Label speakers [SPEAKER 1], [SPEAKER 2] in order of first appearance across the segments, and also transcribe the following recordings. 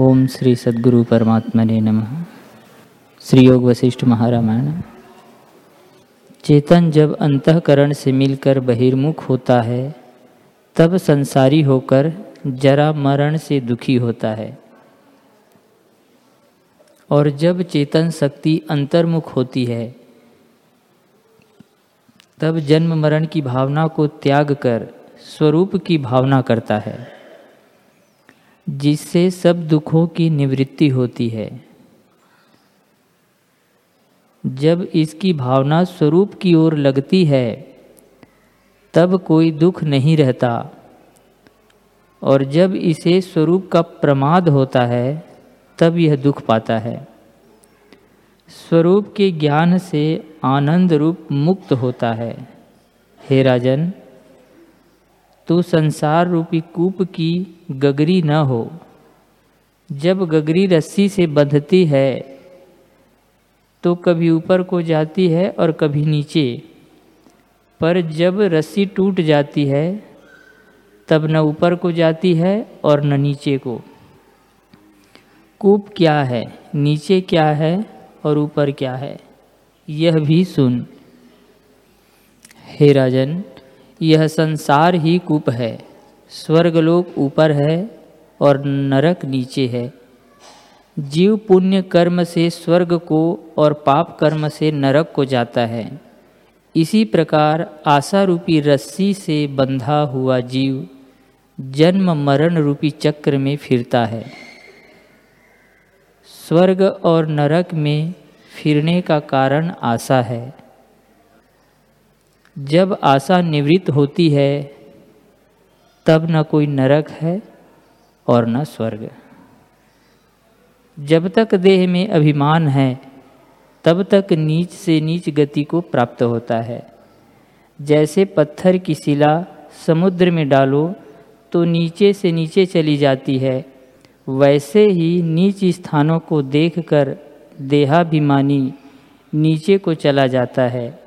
[SPEAKER 1] ओम श्री सद्गुरु परमात्मा ने नमः। श्री योग वशिष्ठ महारामायण। चेतन जब अंतकरण से मिलकर बहिर्मुख होता है, तब संसारी होकर जरा मरण से दुखी होता है। और जब चेतन शक्ति अंतर्मुख होती है, तब जन्म मरण की भावना को त्याग कर स्वरूप की भावना करता है। जिससे सब दुखों की निवृत्ति होती है। जब इसकी भावना स्वरूप की ओर लगती है, तब कोई दुख नहीं रहता। और जब इसे स्वरूप का प्रमाद होता है, तब यह दुख पाता है। स्वरूप के ज्ञान से आनंद रूप मुक्त होता है। हे राजन तो संसार रूपी कूप की गगरी न हो। जब गगरी रस्सी से बंधती है तो कभी ऊपर को जाती है और कभी नीचे। पर जब रस्सी टूट जाती है, तब न ऊपर को जाती है और न नीचे को। कूप क्या है? नीचे क्या है और ऊपर क्या है? यह भी सुन। हे राजन, यह संसार ही कूप है। स्वर्गलोक ऊपर है और नरक नीचे है। जीव पुण्य कर्म से स्वर्ग को और पाप कर्म से नरक को जाता है। इसी प्रकार आशा रूपी रस्सी से बंधा हुआ जीव जन्म मरण रूपी चक्र में फिरता है। स्वर्ग और नरक में फिरने का कारण आशा है। जब आशा निवृत्त होती है तब न कोई नरक है और न स्वर्ग। जब तक देह में अभिमान है, तब तक नीच से नीच गति को प्राप्त होता है। जैसे पत्थर की शिला समुद्र में डालो तो नीचे से नीचे चली जाती है। वैसे ही नीच स्थानों को देखकर देहाभिमानी नीचे को चला जाता है।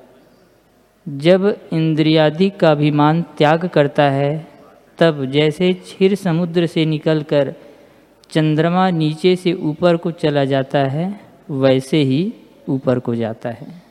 [SPEAKER 1] जब इंद्रियादि का अभिमान त्याग करता है तब जैसे क्षीर समुद्र से निकलकर चंद्रमा नीचे से ऊपर को चला जाता है, वैसे ही ऊपर को जाता है।